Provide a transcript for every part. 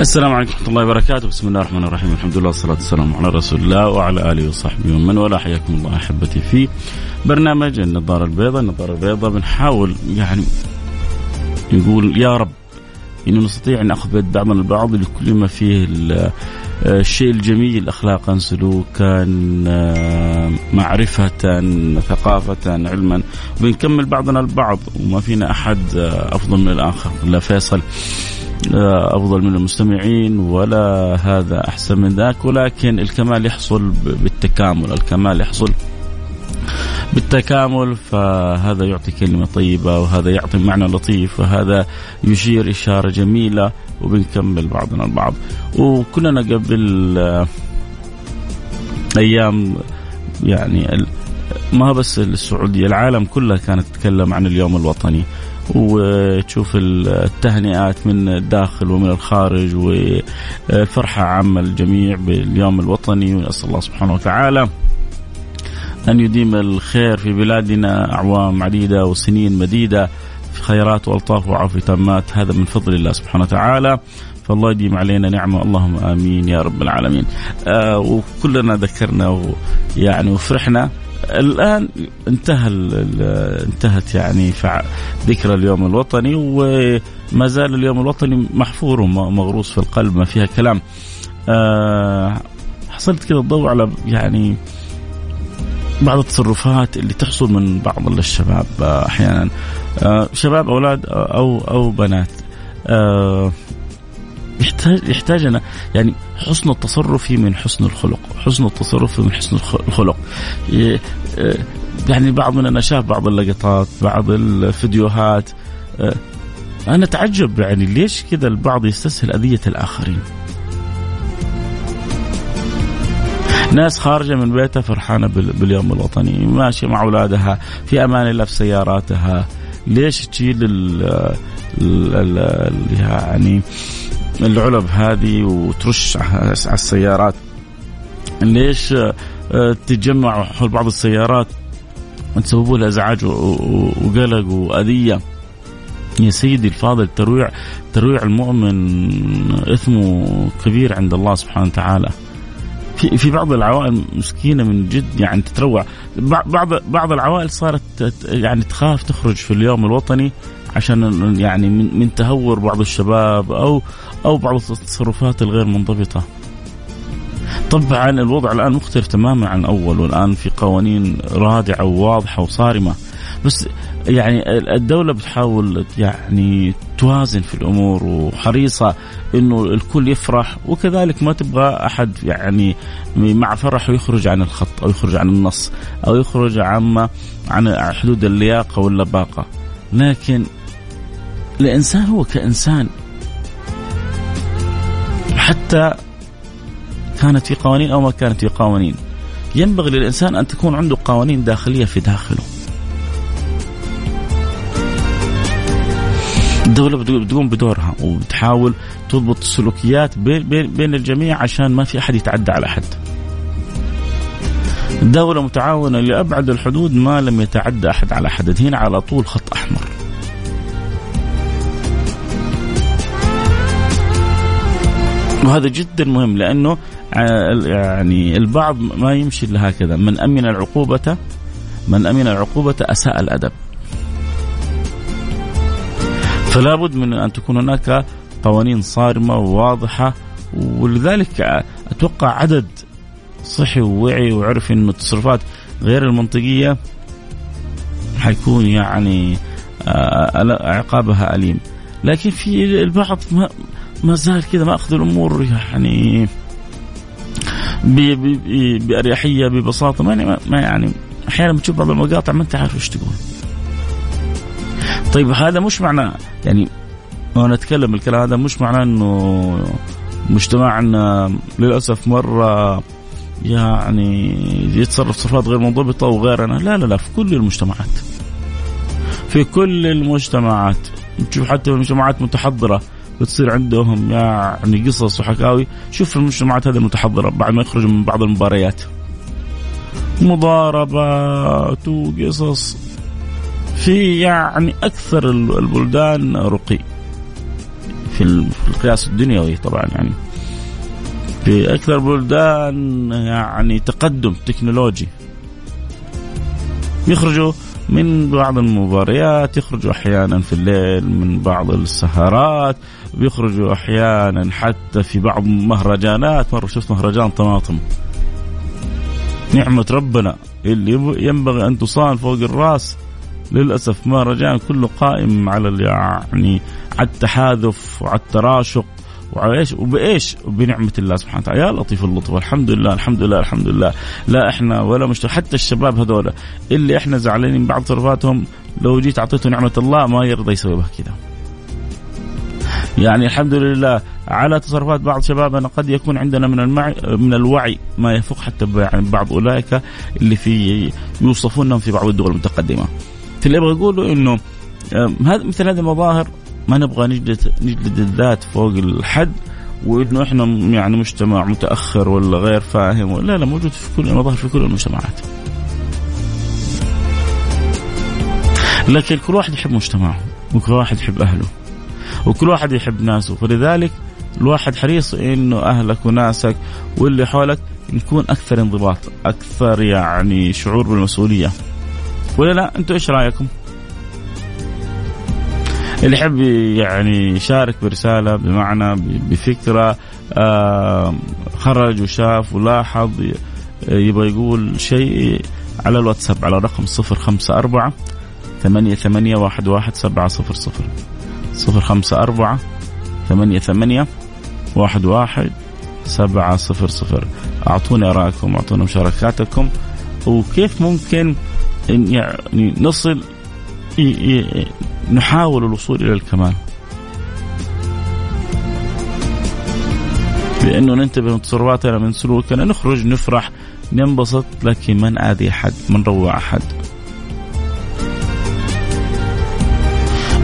السلام عليكم ورحمة الله وبركاته، بسم الله الرحمن الرحيم، الحمد لله والصلاة والسلام على رسول الله وعلى آله وصحبه ومن والاه، حياكم الله أحبتي في برنامج النظارة البيضاء، النظارة البيضاء بنحاول يعني نقول يا رب إنه نستطيع أن نأخذ بيد بعضنا البعض لكل ما فيه الشيء الجميل أخلاقا سلوكا معرفة ثقافة علما. وبنكمل بعضنا البعض. وما فينا أحد أفضل من الآخر. لا فيصل. أفضل من المستمعين ولا هذا أحسن من ذاك ولكن الكمال يحصل بالتكامل، الكمال يحصل بالتكامل فهذا يعطي كلمة طيبة وهذا يعطي معنى لطيف وهذا يشير إشارة جميلة وبنكمل بعضنا البعض. وكلنا قبل أيام يعني ما بس السعودية العالم كله كانت تتكلم عن اليوم الوطني. وتشوف التهنئات من الداخل ومن الخارج والفرحة عامة الجميع باليوم الوطني ونسأل الله سبحانه وتعالى أن يديم الخير في بلادنا أعوام عديدة وسنين مديدة في خيرات وألطاف وعافية تامات. هذا من فضل الله سبحانه وتعالى. فالله يديم علينا نعمة. اللهم آمين يا رب العالمين. آه وكلنا ذكرنا يعني وفرحنا الآن انتهى انتهت يعني ذكرى اليوم الوطني وما زال اليوم الوطني محفور ومغروس في القلب ما فيها كلام. أه حصلت كذا الضوء على يعني بعض التصرفات اللي تحصل من بعض الشباب أحيانا أه شباب أولاد أو أو بنات أه يحتاج يحتاجنا يعني حسن التصرف من حسن الخلق، حسن التصرف من حسن الخلق. يعني بعض مننا شاف بعض اللقطات، بعض الفيديوهات أنا اتعجب يعني ليش كذا البعض يستسهل أذية الآخرين؟ ناس خارجة من بيتها فرحانة باليوم الوطني، ماشية مع أولادها في أمان الله في سياراتها، ليش تشيل ال يعني العلب هذه وترش على السيارات. ليش تتجمعوا حول بعض السيارات وتسببوا لها ازعاج وقلق وأذية؟ يا سيدي الفاضل ترويع ترويع المؤمن إثمه كبير عند الله سبحانه وتعالى. في في بعض العوائل مسكينة من جد يعني تتروع. بعض بعض العوائل صارت يعني تخاف تخرج في اليوم الوطني عشان يعني من, من تهور بعض الشباب أو أو بعض التصرفات الغير منضبطة. طبعا الوضع الآن مختلف تماما عن أول والآن في قوانين رادعة وواضحة وصارمة بس يعني الدولة بتحاول يعني توازن في الأمور وحريصة إنه الكل يفرح وكذلك ما تبغى أحد يعني مع فرحه يخرج عن الخط أو يخرج عن النص أو يخرج عن عن حدود اللياقة واللباقة لكن الإنسان هو كإنسان. حتى كانت في قوانين أو ما كانت في قوانين. ينبغي للإنسان أن تكون عنده قوانين داخلية في داخله. الدولة بتقوم بدورها وبتحاول تضبط السلوكيات بين, بين, الجميع عشان ما في أحد يتعدى على أحد. الدولة متعاونة لأبعد الحدود ما لم يتعدى أحد على أحد. هنا على طول خط أحمر. وهذا جدا مهم لأنه يعني البعض ما يمشي إلا هكذا. من أمن العقوبة من أمن العقوبة أساء الأدب. فلا بد من أن تكون هناك قوانين صارمة وواضحة ولذلك أتوقع عدد صحي ووعي وعرف أن التصرفات غير المنطقية حيكون يعني عقابها أليم. لكن في البعض ما, ما زال كذا ما أخذ الأمور يعني بأريحية ببساطة. ما يعني أحيانا بتشوف بعض المقاطع ما أنت عارف إيش تقول. طيب هذا مش معناه يعني وأنا أتكلم الكلام هذا مش معناه إنه مجتمعنا للأسف مرة يعني يتصرف تصرفات غير منضبطة وغيرنا. لا لا لا في كل المجتمعات. في كل المجتمعات. تشوف حتى المجتمعات متحضرة. بتصير عندهم يعني قصص وحكاوي. شوف المجتمعات هذه المتحضره بعد ما يخرجوا من بعض المباريات. مضاربات وقصص. في يعني أكثر البلدان رقي. في القياس الدنيوي طبعا يعني. في أكثر البلدان يعني تقدم تكنولوجي. يخرجوا من بعض المباريات يخرجوا أحيانا في الليل من بعض السهرات. بيخرجوا أحيانا حتى في بعض مهرجانات. مرة شفت مهرجان طماطم. نعمة ربنا اللي ينبغي أن تصان فوق الرأس. للأسف مهرجان كله قائم على يعني على التحاذف وعلى التراشق وعلى إيش وبإيش؟ بنعمه الله سبحانه وتعالى. يا لطيف اللطف. الحمد لله الحمد لله الحمد لله. لا إحنا ولا مشتغل حتى الشباب هذول اللي إحنا زعلانين بعض تصرفاتهم لو جيت أعطيته نعمة الله ما يرضى يسوي بها كذا. يعني الحمد لله على تصرفات بعض شبابنا قد يكون عندنا من المعي من الوعي ما يفوق حتى يعني بعض أولئك اللي في يوصفونهم في بعض الدول المتقدمة. اللي أبغى اقوله إنه هذا مثل هذه المظاهر ما نبغى نجلد نجلد الذات فوق الحد وإنه إحنا يعني مجتمع متأخر ولا غير فاهم لا لا موجود في كل المظاهر في كل المجتمعات. لكن كل واحد يحب مجتمعه وكل واحد يحب أهله وكل واحد يحب ناسه. فلذلك الواحد حريص إنه أهلك وناسك واللي حولك نكون أكثر انضباط أكثر يعني شعور بالمسؤولية. ولا لا؟ أنتم إيش رأيكم؟ اللي يحب يعني يشارك برسالة بمعنى بفكرة آه خرج وشاف ولاحظ يبغى يقول شيء على الواتساب على رقم صفر خمسة أربعة ثمانية ثمانية واحد واحد سبعة صفر صفر. صفر خمسة أربعة ثمانية ثمانية واحد واحد سبعة صفر صفر. أعطوني آرائكم أعطونا مشاركاتكم. وكيف ممكن يعني نصل نحاول الوصول إلى الكمال؟ بانه ننتبه من تصرفاتنا من سلوكنا نخرج نفرح ننبسط لكن ما نآذي أحد؟ ما نروع أحد؟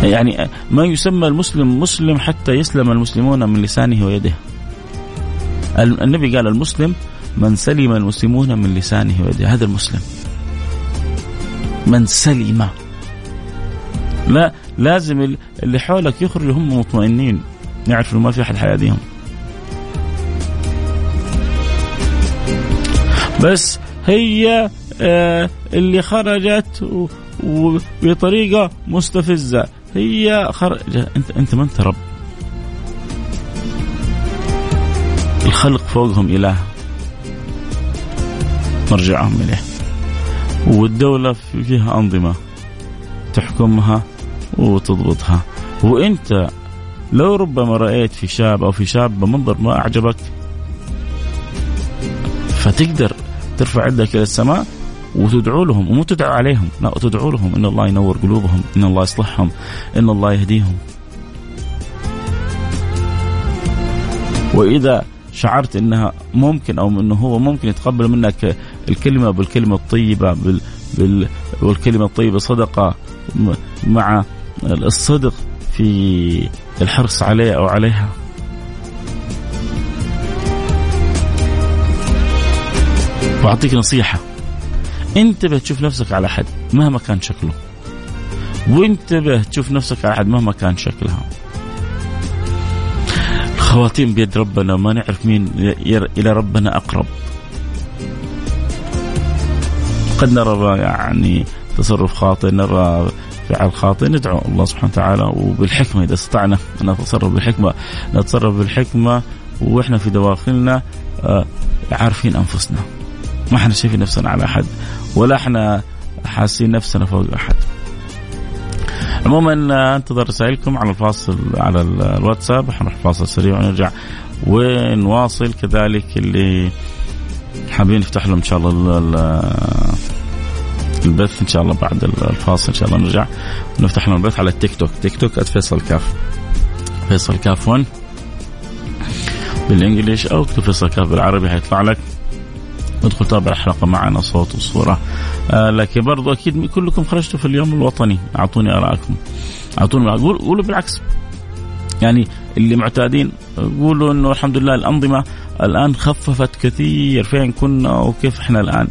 يعني ما يسمى المسلم مسلم حتى يسلم المسلمون من لسانه ويده. النبي قال المسلم من سلم المسلمون من لسانه ويده. هذا المسلم. من سلم. لا لازم اللي حولك يخرجوا هم مطمئنين. يعرفوا ما في أحد حياديهم بس هي آه اللي خرجت بطريقة مستفزة. هي خرج انت انت ما انت رب. الخلق فوقهم إله. مرجعهم إليه. والدولة فيها أنظمة تحكمها وتضبطها. وإنت لو ربما رأيت في شاب أو في شابة منظر ما أعجبك فتقدر ترفع يدك إلى السماء وتدعو لهم ومو تدعو عليهم لا تدعو لهم. إن الله ينور قلوبهم إن الله يصلحهم إن الله يهديهم. وإذا شعرت إنها ممكن أو إنه هو ممكن يتقبل منك الكلمة بالكلمة الطيبة بال, بال والكلمة الطيبة صدقة مع الصدق في الحرص عليه أو عليها. وأعطيك نصيحة. انتبه تشوف نفسك على حد مهما كان شكله. وانتبه تشوف نفسك على حد مهما كان شكلها. الخواتيم بيد ربنا ما نعرف مين إلى ربنا أقرب. قد نرى يعني تصرف خاطئ نرى فعل خاطئ ندعو الله سبحانه وتعالى وبالحكمة إذا استطعنا أن نتصرف بالحكمة. نتصرف بالحكمة وإحنا في دواخلنا آه، عارفين أنفسنا. ما إحنا شايفين نفسنا على احد ولا إحنا حاسين نفسنا فوق أحد. عموما آه، انتظر رسائلكم على الفاصل على الواتساب. حنروح فاصل سريع ونرجع ونواصل. كذلك اللي حابين نفتح لهم إن شاء الله البث إن شاء الله بعد الفاصل إن شاء الله نرجع ونفتح لهم البث على التيك توك. تيك توك @فيصل كاف. فيصل كاف 1 بالانجلش أو اكتب فيصل كاف بالعربي حيطلع لك. ادخل تابع الحلقة معنا صوت وصورة. آه لكن برضو أكيد كلكم خرجتوا في اليوم الوطني. أعطوني آرائكم. أعطوني قولوا بالعكس. يعني اللي معتادين قولوا إنه الحمد لله الأنظمة الآن خففت كثير. فين كنا وكيف إحنا الآن؟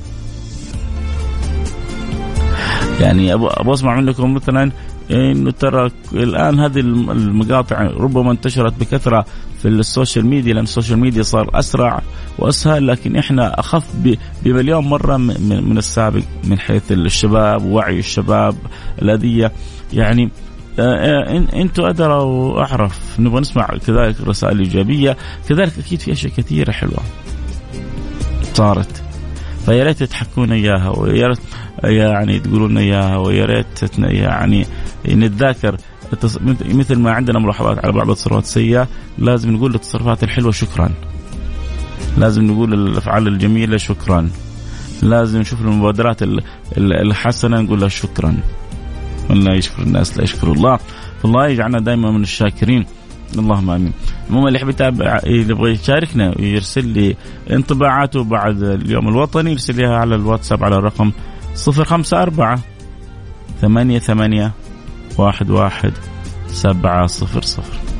يعني أبغى أسمع منكم مثلا إنه ترى الآن هذه المقاطع ربما انتشرت بكثرة في ال social media لأن ال social media صار أسرع وأسهل لكن إحنا أخف بمليون مرة من السابق من حيث الشباب ووعي الشباب الأذية. يعني آه، آه، أنتم أدرى وأعرف. نبغى نسمع كذلك رسائل إيجابية. كذلك أكيد في أشياء كثيرة حلوة صارت. فيا ريت تحكونا إياها ويا ريت يعني تقولون إياها ويا ريت يعني نتذاكر مثل ما عندنا ملاحظات على بعض التصرفات السيئة لازم نقول للتصرفات الحلوة شكرا. لازم نقول الأفعال الجميلة شكرا. لازم نشوف المبادرات الحسنة نقول لها شكرا. لا يشكر الناس لا يشكر الله. فالله يجعلنا دائما من الشاكرين. اللهم آمين. المهم اللي يحب يتابع اللي يبغى يشاركنا ويرسل لي انطباعاته بعد اليوم الوطني يرسل لها على الواتساب على الرقم 054 ثمانية ثمانية واحد واحد سبعة صفر صفر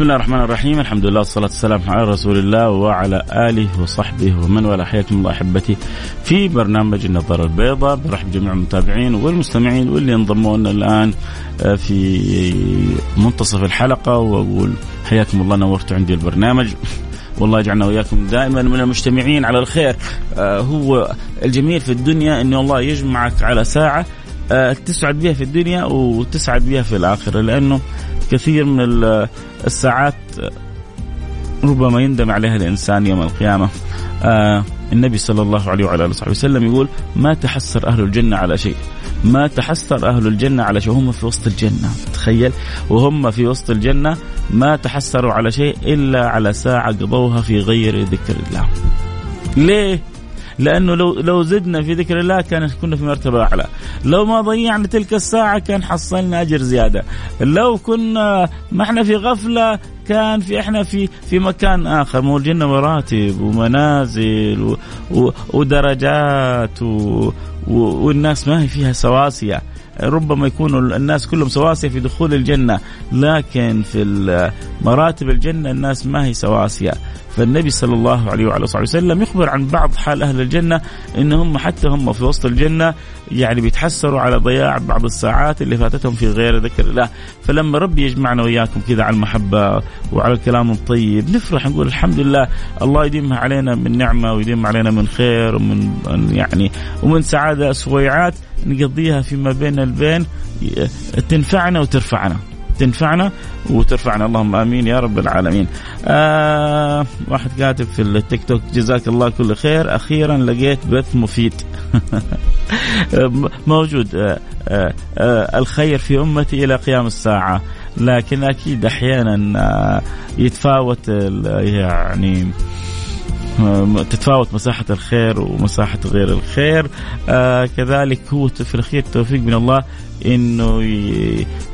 بسم الله الرحمن الرحيم. الحمد لله والصلاة والسلام على رسول الله وعلى آله وصحبه ومن والاه. حياكم الله أحبتي في برنامج النظارة البيضاء. برحب جميع المتابعين والمستمعين واللي انضموا لنا الآن آه، في منتصف الحلقة. وأقول حياكم الله نورتوا عندي البرنامج. والله يجعلنا وإياكم دائما من المجتمعين على الخير. آه، هو الجميل في الدنيا انه الله يجمعك على ساعة آه، تسعد بها في الدنيا وتسعد بها في الآخرة. لأنه كثير من الساعات ربما يندم عليها الإنسان يوم القيامة. آه النبي صلى الله عليه وعلى آله وصحبه وسلم يقول ما تحسر أهل الجنة على شيء. ما تحسر أهل الجنة على شيء وهم في وسط الجنة، تخيل وهم في وسط الجنة ما تحسروا على شيء إلا على ساعة قضوها في غير ذكر الله. ليه؟ لأنه لو لو زدنا في ذكر الله كان كنا في مرتبة أعلى. لو ما ضيعنا تلك الساعة كان حصلنا أجر زيادة. لو كنا ما إحنا في غفلة كان في إحنا في في مكان آخر. مو الجنه مراتب ومنازل و و ودرجات و والناس ما هي فيها سواسية. ربما يكونوا الناس كلهم سواسية في دخول الجنة لكن في مراتب الجنة الناس ما هي سواسية. فالنبي صلى الله عليه وعلى صحبه وسلم يخبر عن بعض حال أهل الجنة إنهم حتى هم في وسط الجنة يعني بيتحسروا على ضياع بعض الساعات اللي فاتتهم في غير ذكر الله. فلما ربي يجمعنا وإياكم كذا على المحبة وعلى الكلام الطيب نفرح نقول الحمد لله الله يديمها علينا من نعمة ويديم علينا من خير ومن يعني ومن سعادة سويعات نقضيها فيما بين البين تنفعنا وترفعنا. تنفعنا وترفعنا. اللهم آمين يا رب العالمين. آه واحد كاتب في التيك توك جزاك الله كل خير. أخيرا لقيت بث مفيد. موجود. آه آه آه الخير في أمتي إلى قيام الساعة. لكن أكيد أحيانا آه يتفاوت يعني تتفاوت مساحة الخير ومساحة غير الخير. آه كذلك هو في الأخير توفيق من الله أنه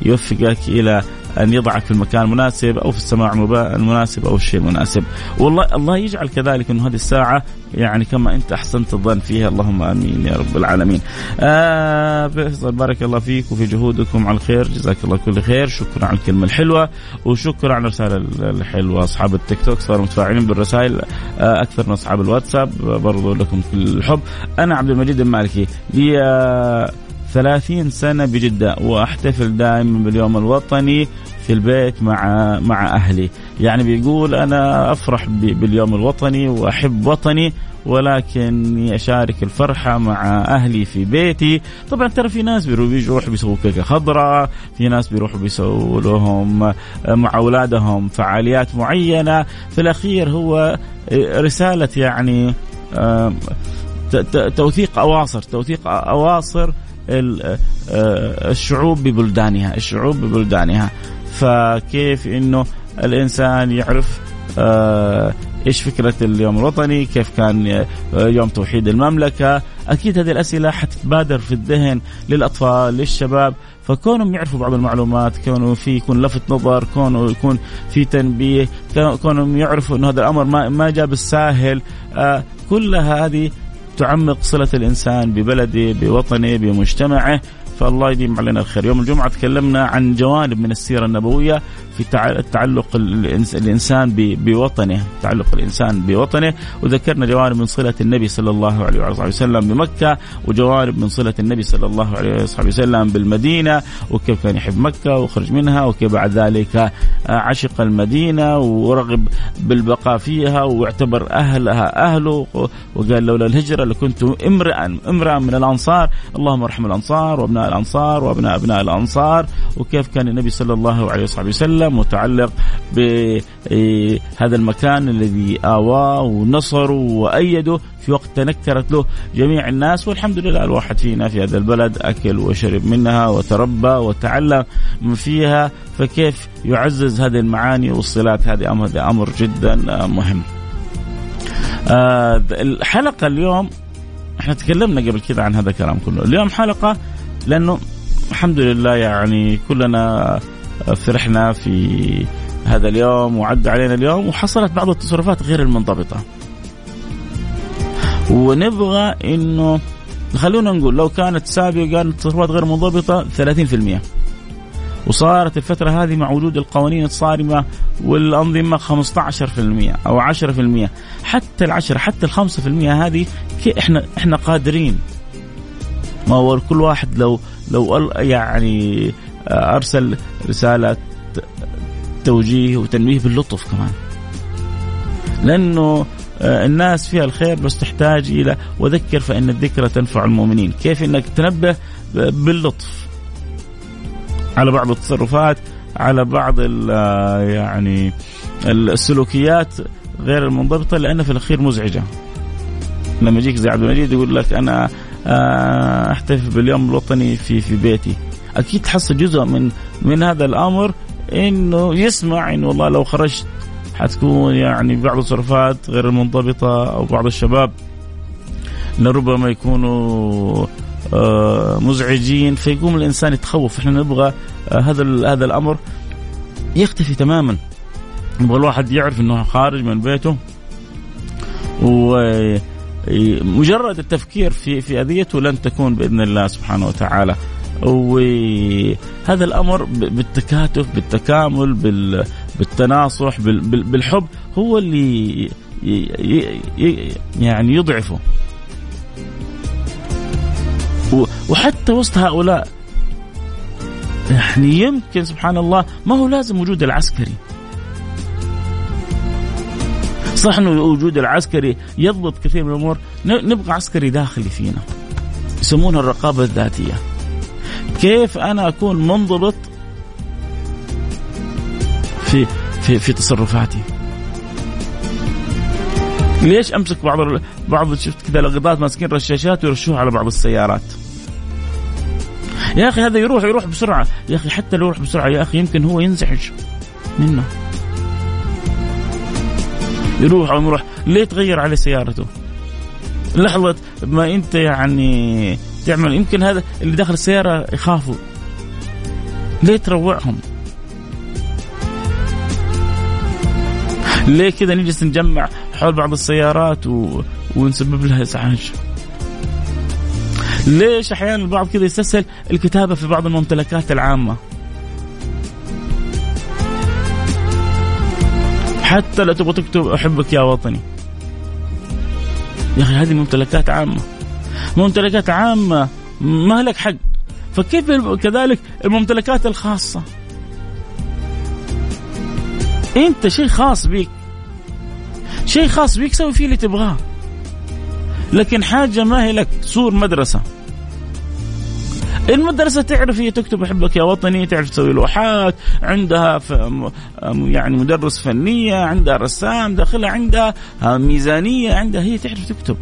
يوفقك إلى أن يضعك في المكان المناسب أو في السماع المناسب أو الشيء المناسب. والله الله يجعل كذلك إنه هذه الساعة يعني كما أنت أحسنت الظن فيها. اللهم آمين يا رب العالمين. آه بارك الله فيك وفي جهودكم على الخير. جزاك الله كل خير. شكرا على الكلمة الحلوة وشكرا على الرسالة الحلوة. أصحاب التيك توك صاروا متفاعلين بالرسائل آه أكثر من أصحاب الواتساب. برضو لكم كل الحب. أنا عبد المجيد المالكي. لي ثلاثين سنة بجدة وأحتفل دائما باليوم الوطني في البيت مع مع أهلي. يعني بيقول أنا أفرح باليوم الوطني وأحب وطني. ولكن أشارك الفرحه مع أهلي في بيتي. طبعا ترى في ناس بيروحوا بيسووا كيكة خضراء في ناس بيروحوا بيسووا لهم مع أولادهم فعاليات معينة. في الأخير هو رسالة يعني توثيق أواصر توثيق أواصر الشعوب ببلدانها الشعوب ببلدانها. فكيف إنه الإنسان يعرف إيش فكرة اليوم الوطني؟ كيف كان يوم توحيد المملكة؟ أكيد هذه الأسئلة حتتبادر في الذهن للأطفال للشباب فكونهم يعرفوا بعض المعلومات كونه في يكون لفت نظر كونه يكون في تنبيه كونهم يعرفوا انه هذا الأمر ما ما جاء بالساهل آه كلها هذه تعمق صلة الإنسان ببلده بوطنه بمجتمعه فالله يديم علينا الخير يوم الجمعة تكلمنا عن جوانب من السيرة النبوية في تعلق الإنسان بوطنه تعلق الإنسان بوطنه. وذكرنا جوانب من صلة النبي صلى الله عليه وصحبه وسلم بمكة وجوانب من صلة النبي صلى الله عليه وصحبه وسلم بالمدينة وكيف كان يحب مكة وخرج منها وكيف بعد ذلك عشق المدينة ورغب بالبقاء فيها واعتبر أهلها أهله. وقال لولا الهجرة لكنت امرأ امرأ من الأنصار. اللهم ارحم الأنصار وأبناء الأنصار وأبناء أبناء الأنصار. وكيف كان النبي صلى الله عليه وصحبه وسلم متعلق بهذا المكان الذي آواه ونصره وأيده في وقت تنكرت له جميع الناس والحمد لله الواحد فينا في هذا البلد أكل وشرب منها وتربى وتعلم فيها فكيف يعزز هذه المعاني والصلات؟ هذه أمر, أمر جدا مهم. آه الحلقة اليوم إحنا تكلمنا قبل كذا عن هذا الكلام كله. اليوم حلقة لأنه الحمد لله يعني كلنا فرحنا في هذا اليوم وعد علينا اليوم وحصلت بعض التصرفات غير المنضبطة. ونبغى إنه خلونا نقول لو كانت سابقا كانت تصرفات غير منضبطة 30% وصارت الفترة هذه مع وجود القوانين الصارمة والأنظمة 15% أو 10% حتى العشرة حتى الخمسة في المية هذه إحنا إحنا قادرين. ما هو كل واحد لو لو يعني أرسل رسالة توجيه وتنويه باللطف كمان. لأنه آه، الناس فيها الخير بس تحتاج إلى وذكر فإن الذكرى تنفع المؤمنين، كيف إنك تنبه باللطف؟ على بعض التصرفات على بعض آه، يعني السلوكيات غير المنضبطة لأن في الأخير مزعجة. لما يجيك زي عبد المجيد يقول لك أنا آه، أحتفل باليوم الوطني في في بيتي. أكيد تحصل جزء من من هذا الأمر إنه يسمع انه والله لو خرجت حتكون يعني بعض التصرفات غير المنضبطة أو بعض الشباب لربما يكونوا آه، مزعجين فيقوم الإنسان يتخوف. إحنا نبغى آه، هذا هذا الأمر يختفي تماما. يبغى الواحد يعرف إنه خارج من بيته و مجرد التفكير في في أذيته لن تكون بإذن الله سبحانه وتعالى. وهذا الأمر بالتكاتف بالتكامل بالتناصح بالحب هو اللي يعني يضعفه. وحتى وسط هؤلاء يعني يمكن سبحان الله ما هو لازم وجود العسكري. صح إنه وجود العسكري يضبط كثير من الأمور نبغى عسكري داخلي فينا يسمونها الرقابة الذاتية. كيف أنا أكون منضبط في في في تصرفاتي؟ ليش أمسك بعض بعض شفت كذا لقطات ماسكين رشاشات ويرشوها على بعض السيارات؟ يا أخي هذا يروح يروح بسرعة. يا أخي حتى لو يروح بسرعة يا أخي يمكن هو ينزعج منه. يروح أو يروح. ليه تغير عليه سيارته؟ لحظة ما أنت يعني تعمل يمكن هذا اللي داخل السيارة يخافوا. ليه تروعهم؟ ليه كذا نجلس نجمع حول بعض السيارات و... ونسبب لها إزعاج؟ ليش أحيانا البعض كذا يستسهل الكتابة في بعض الممتلكات العامة؟ حتى لو تبغى تكتب أحبك يا وطني. يا أخي هذه ممتلكات عامة. ممتلكات عامة ما لك حق. فكيف كذلك الممتلكات الخاصة؟ أنت شيء خاص بيك. شيء خاص بيك سوي فيه اللي تبغاه. لكن حاجة ما هي لك سور مدرسة. المدرسة تعرف هي تكتب أحبك يا وطني تعرف تسوي لوحات عندها يعني مدرس فنية عندها رسام داخلها عندها ميزانية عندها هي تعرف تكتب.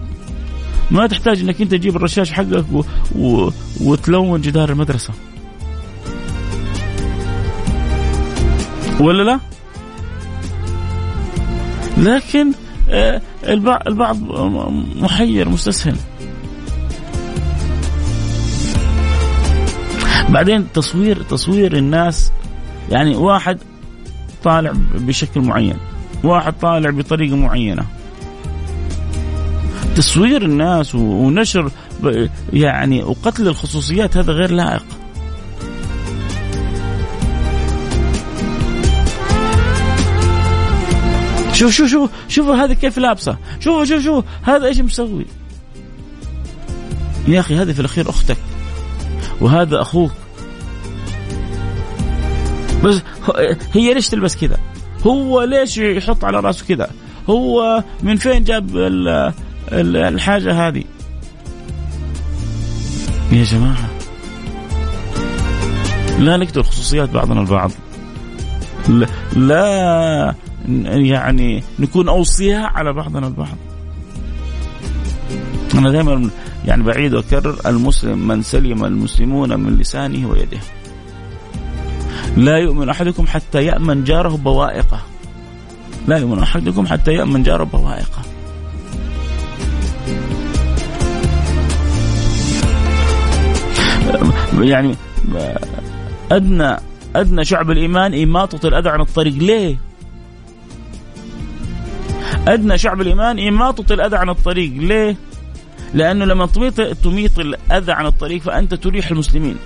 ما تحتاج إنك أنت تجيب الرشاش حقك و... و... وتلون جدار المدرسة. ولا لا؟ لكن آه، البعض محير مستسهل. بعدين تصوير تصوير الناس يعني واحد طالع بشكل معين واحد طالع بطريقة معينة. تصوير الناس ونشر يعني وقتل الخصوصيات هذا غير لائق. شوف شوف شوف شوف هذه كيف لابسة. شوف شوف شوف هذا إيش مسوي. يا أخي هذه في الأخير أختك. وهذا أخوك. بس هي ليش تلبس كذا؟ هو ليش يحط على راسه كذا؟ هو من فين جاب الحاجة هذه. يا جماعة. لا نقتل خصوصيات بعضنا البعض. لا يعني نكون أوصياء على بعضنا البعض. أنا دائما يعني بعيد وأكرر المسلم من سلم المسلمون من لسانه ويده. لا يؤمن أحدكم حتى يأمن جاره بوائقه. لا يؤمن أحدكم حتى يأمن جاره بوائقه. يعني أدنى أدنى شعب الإيمان اماطه الاذى عن الطريق ليه؟ أدنى شعب الإيمان اماطه الاذى عن الطريق ليه؟ لأنه لما تميط تميط الأذى عن الطريق فأنت تريح المسلمين.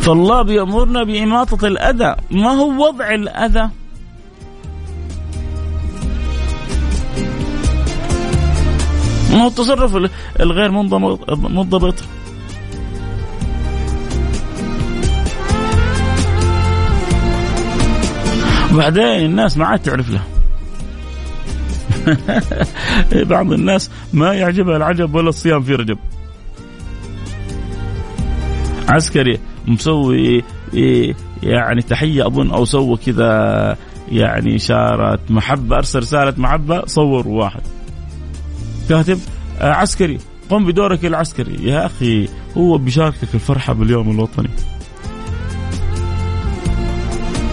فالله بيأمرنا باماطه الأذى، ما هو وضع الأذى؟ ما هو التصرف الغير منضبط. وبعدين الناس ما عاد تعرف له. بعض الناس ما يعجبها العجب ولا الصيام في رجب. عسكري مسوي يعني تحية أظن أو سوى كذا يعني إشارة محبة أرسل رسالة محبة صور واحد. كاتب عسكري. قم بدورك العسكري. يا أخي هو بيشاركك الفرحة باليوم الوطني.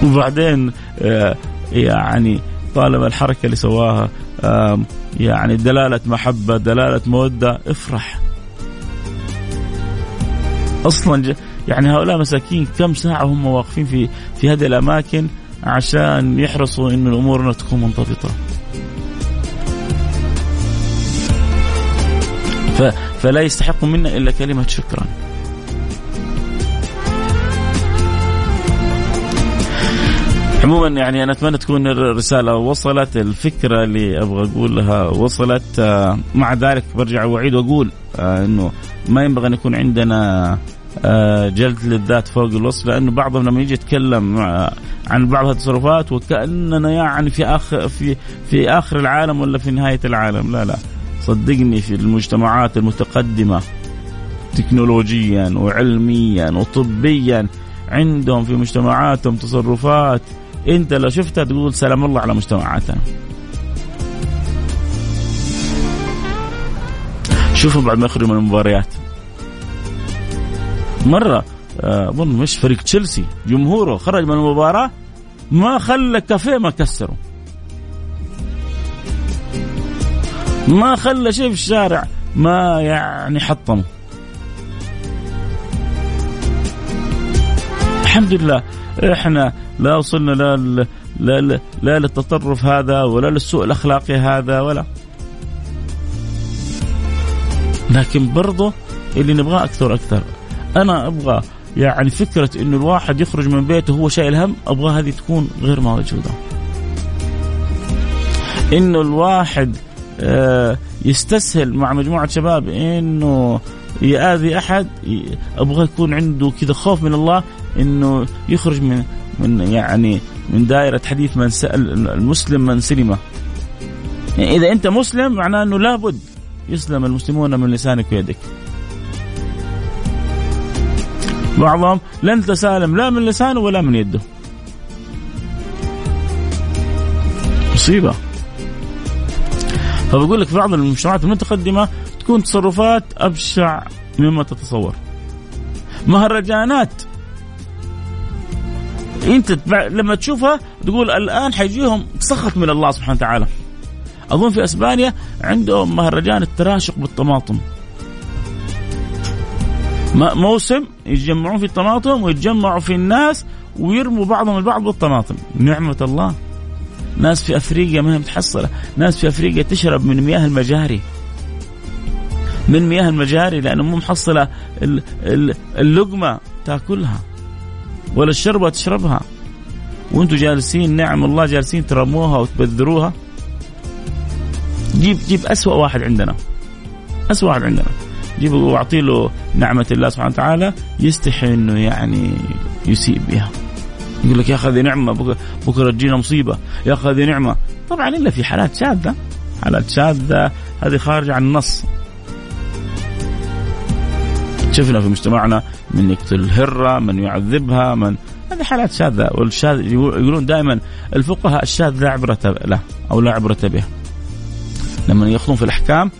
وبعدين آه، يعني طالما الحركة اللي سواها يعني دلالة محبة دلالة مودة افرح. أصلا يعني هؤلاء مساكين كم ساعة هم واقفين في في هذه الأماكن عشان يحرصوا إن الأمور تكون منضبطة. فلا يستحقوا منا إلا كلمة شكرا. عموما يعني أنا أتمنى تكون الرسالة وصلت الفكرة اللي أبغى أقولها وصلت. آه، مع ذلك برجع وأعيد وأقول آه، إنه ما ينبغي أن يكون عندنا آه، جلد للذات فوق الوصف لأنه بعضهم لما يجي يتكلم عن بعض التصرفات وكأننا يعني في اخر في في آخر العالم ولا في نهاية العالم. لا لا. صدقني في المجتمعات المتقدمة تكنولوجيا وعلميا وطبيا عندهم في مجتمعاتهم تصرفات. أنت لو شفتها تقول سلام الله على مجتمعاتنا. شوفوا بعد ما يخرجوا من المباريات. مرة آه، أظن مش فريق تشيلسي جمهوره خرج من المباراة ما خلى كافيه ما كسره ما خلى شيء في الشارع. ما يعني حطمه. الحمد لله. إحنا لا وصلنا لا لا لا للتطرف هذا ولا للسوء الأخلاقي هذا ولا. لكن برضه اللي نبغاه أكثر أكثر أنا أبغى يعني فكرة إنه الواحد يخرج من بيته وهو شايل هم أبغى هذه تكون غير موجودة. إنه الواحد يستسهل مع مجموعة شباب إنه يآذي أحد أبغى يكون عنده كذا خوف من الله إنه يخرج من من يعني من دائرة حديث من سأل المسلم من سلمه يعني إذا أنت مسلم معناه أنه لابد يسلم المسلمون من لسانك ويدك. بعضهم لن تسالم لا من لسانه ولا من يده. مصيبة. فبقول لك في بعض المجتمعات المتقدمة تكون تصرفات أبشع مما تتصور. مهرجانات. أنت لما تشوفها تقول الآن حيجيهم سخط من الله سبحانه وتعالى. أظن في إسبانيا عندهم مهرجان التراشق بالطماطم. موسم يتجمعون في الطماطم ويتجمعوا في الناس ويرموا بعضهم البعض بالطماطم. نعمة الله. ناس في أفريقيا ما هي متحصلة، ناس في أفريقيا تشرب من مياه المجاري. من مياه المجاري لأنه مو محصلة اللقمة تاكلها ولا الشربة تشربها. وأنتم جالسين نعم الله جالسين ترموها وتبذروها. جيب جيب اسوء واحد عندنا. اسوء واحد عندنا. جيب وأعطي له نعمة الله سبحانه وتعالى يستحي إنه يعني يسيء بها. يقول لك يا أخي هذه نعمة بكرة, تجينا مصيبة يا أخي هذه نعمة. طبعا إلا في حالات شاذه حالات شاذه هذه خارجة عن النص. شفنا في مجتمعنا من يقتل الهرة من يعذبها من هذه حالات شاذه والشاذ يقولون دائما الفقهاء الشاذ لا عبرة له أو لا عبرة به. لما يخوضون في الأحكام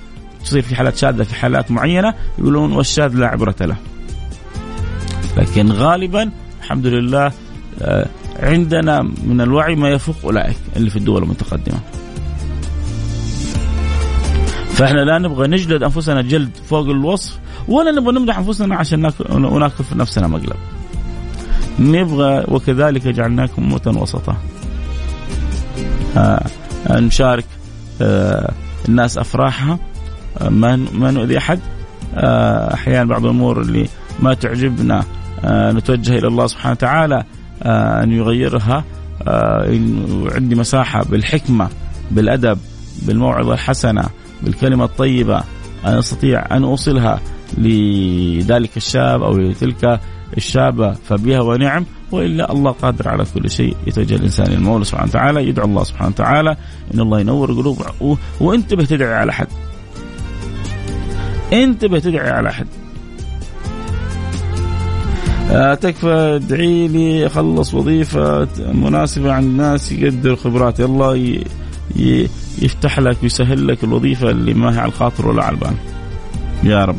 تصير في حالات شاذه في حالات معينة يقولون والشاذ لا عبرة له. لكن غالبا الحمد لله عندنا من الوعي ما يفوق أولئك اللي في الدول المتقدمة. فإحنا لا نبغى نجلد أنفسنا جلد فوق الوصف ولا نبغى نمدح أنفسنا عشان ناكل في نفسنا مقلب. نبغى وكذلك جعلناكم أمة وسطا. آه نشارك آه الناس أفراحها آه ما ما نؤذي أحد آه أحيانا بعض الأمور اللي ما تعجبنا آه نتوجه إلى الله سبحانه وتعالى آه، أن يغيرها. آه، عندي مساحة بالحكمة بالأدب بالموعظة الحسنة بالكلمة الطيبة أنا أستطيع أن أوصلها لذلك الشاب أو لتلك الشابة فبها ونعم. وإلا الله قادر على كل شيء يتوجه الإنسان المولى سبحانه وتعالى يدعو الله سبحانه وتعالى إن الله ينور قلوب وانتبه تدعي على حد انتبه تدعي على حد آه، تكفى ادعي لي أخلص وظيفة مناسبة عند ناس يقدر خبراتي الله يفتح لك ويسهل لك الوظيفة اللي ما هي على الخاطر ولا على البال. يا رب.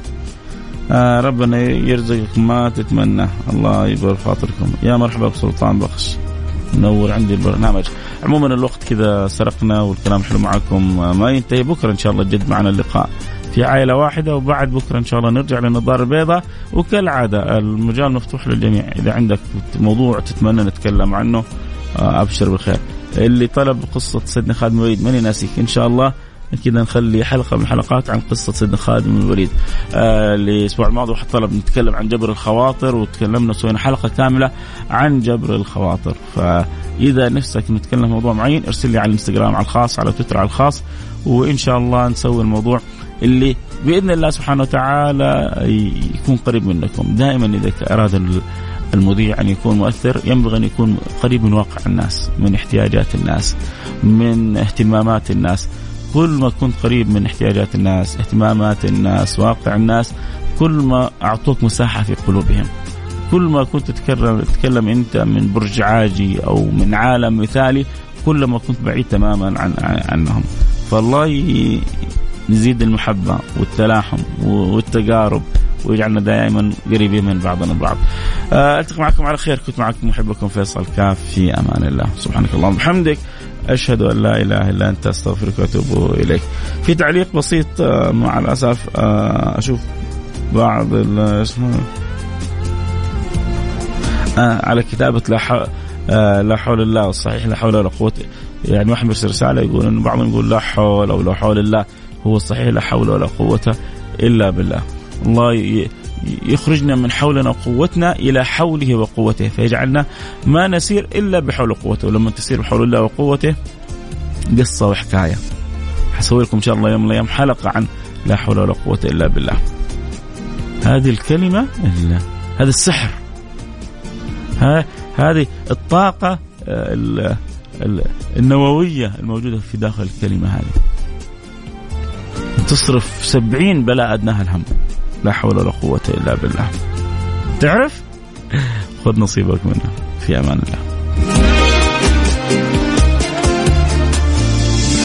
آه ربنا يرزقك ما تتمنى. الله يبر خاطركم. يا مرحبا بسلطان بخش. منور عندي البرنامج. عموما الوقت كذا سرقنا والكلام حلو معكم ما ينتهي بكرة إن شاء الله جد معنا اللقاء. في عائلة واحدة وبعد بكرة إن شاء الله نرجع للنظاره البيضاء وكالعادة المجال مفتوح للجميع. إذا عندك موضوع تتمنى نتكلم عنه آه، أبشر بالخير. اللي طلب قصة سيدنا خالد بن الوليد ماني ناسيك. إن شاء الله كذا نخلي حلقة من الحلقات عن قصة سيدنا خالد بن الوليد. آه الأسبوع الماضي طلب نتكلم عن جبر الخواطر وتكلمنا سوينا حلقة كاملة عن جبر الخواطر، فإذا نفسك نتكلم موضوع معين ارسل لي على الإنستغرام على الخاص على تويتر على الخاص وإن شاء الله نسوي الموضوع اللي بإذن الله سبحانه وتعالى يكون قريب منكم. دائما إذا أراد المذيع أن يكون مؤثر ينبغي أن يكون قريب من واقع الناس من احتياجات الناس من اهتمامات الناس. كل ما كنت قريب من احتياجات الناس اهتمامات الناس واقع الناس كل ما أعطوك مساحة في قلوبهم. كل ما كنت تتكلم تتكلم أنت من برج عاجي أو من عالم مثالي كل ما كنت بعيد تماما عن عنهم. فالله نزيد المحبة والتلاحم والتقارب ويجعلنا دائما قريبين من بعضنا البعض. آه، ألتقي معكم على خير. كنت معكم محبكم فيصل كاف. في أمان الله. سبحانك اللهم وبحمدك. أشهد أن لا إله إلا أنت. أستغفرك وأتوب إليك. في تعليق بسيط آه، مع الأسف آه، أشوف بعض على كتابة لا حول لا حول الله والصحيح لا حول ولا قوة يعني واحد بيرسل رسالة يقول انه بعضهم يقول لا حول أو لا حول الله. هو الصحيح لا حول ولا قوة إلا بالله. الله يخرجنا من حولنا وقوتنا إلى حوله وقوته فيجعلنا ما نسير إلا بحول وقوته ولما تسير بحول الله وقوته قصة وحكاية. حسوي لكم إن شاء الله يوم من الأيام حلقة عن لا حول ولا قوة إلا بالله. هذه الكلمة هذا السحر. هذه الطاقة آه، النووية الموجودة في داخل الكلمة هذه. تصرف سبعين بلاء أدناها الهم. لا حول ولا قوة إلا بالله. تعرف؟ خذ نصيبك منها. في أمان الله.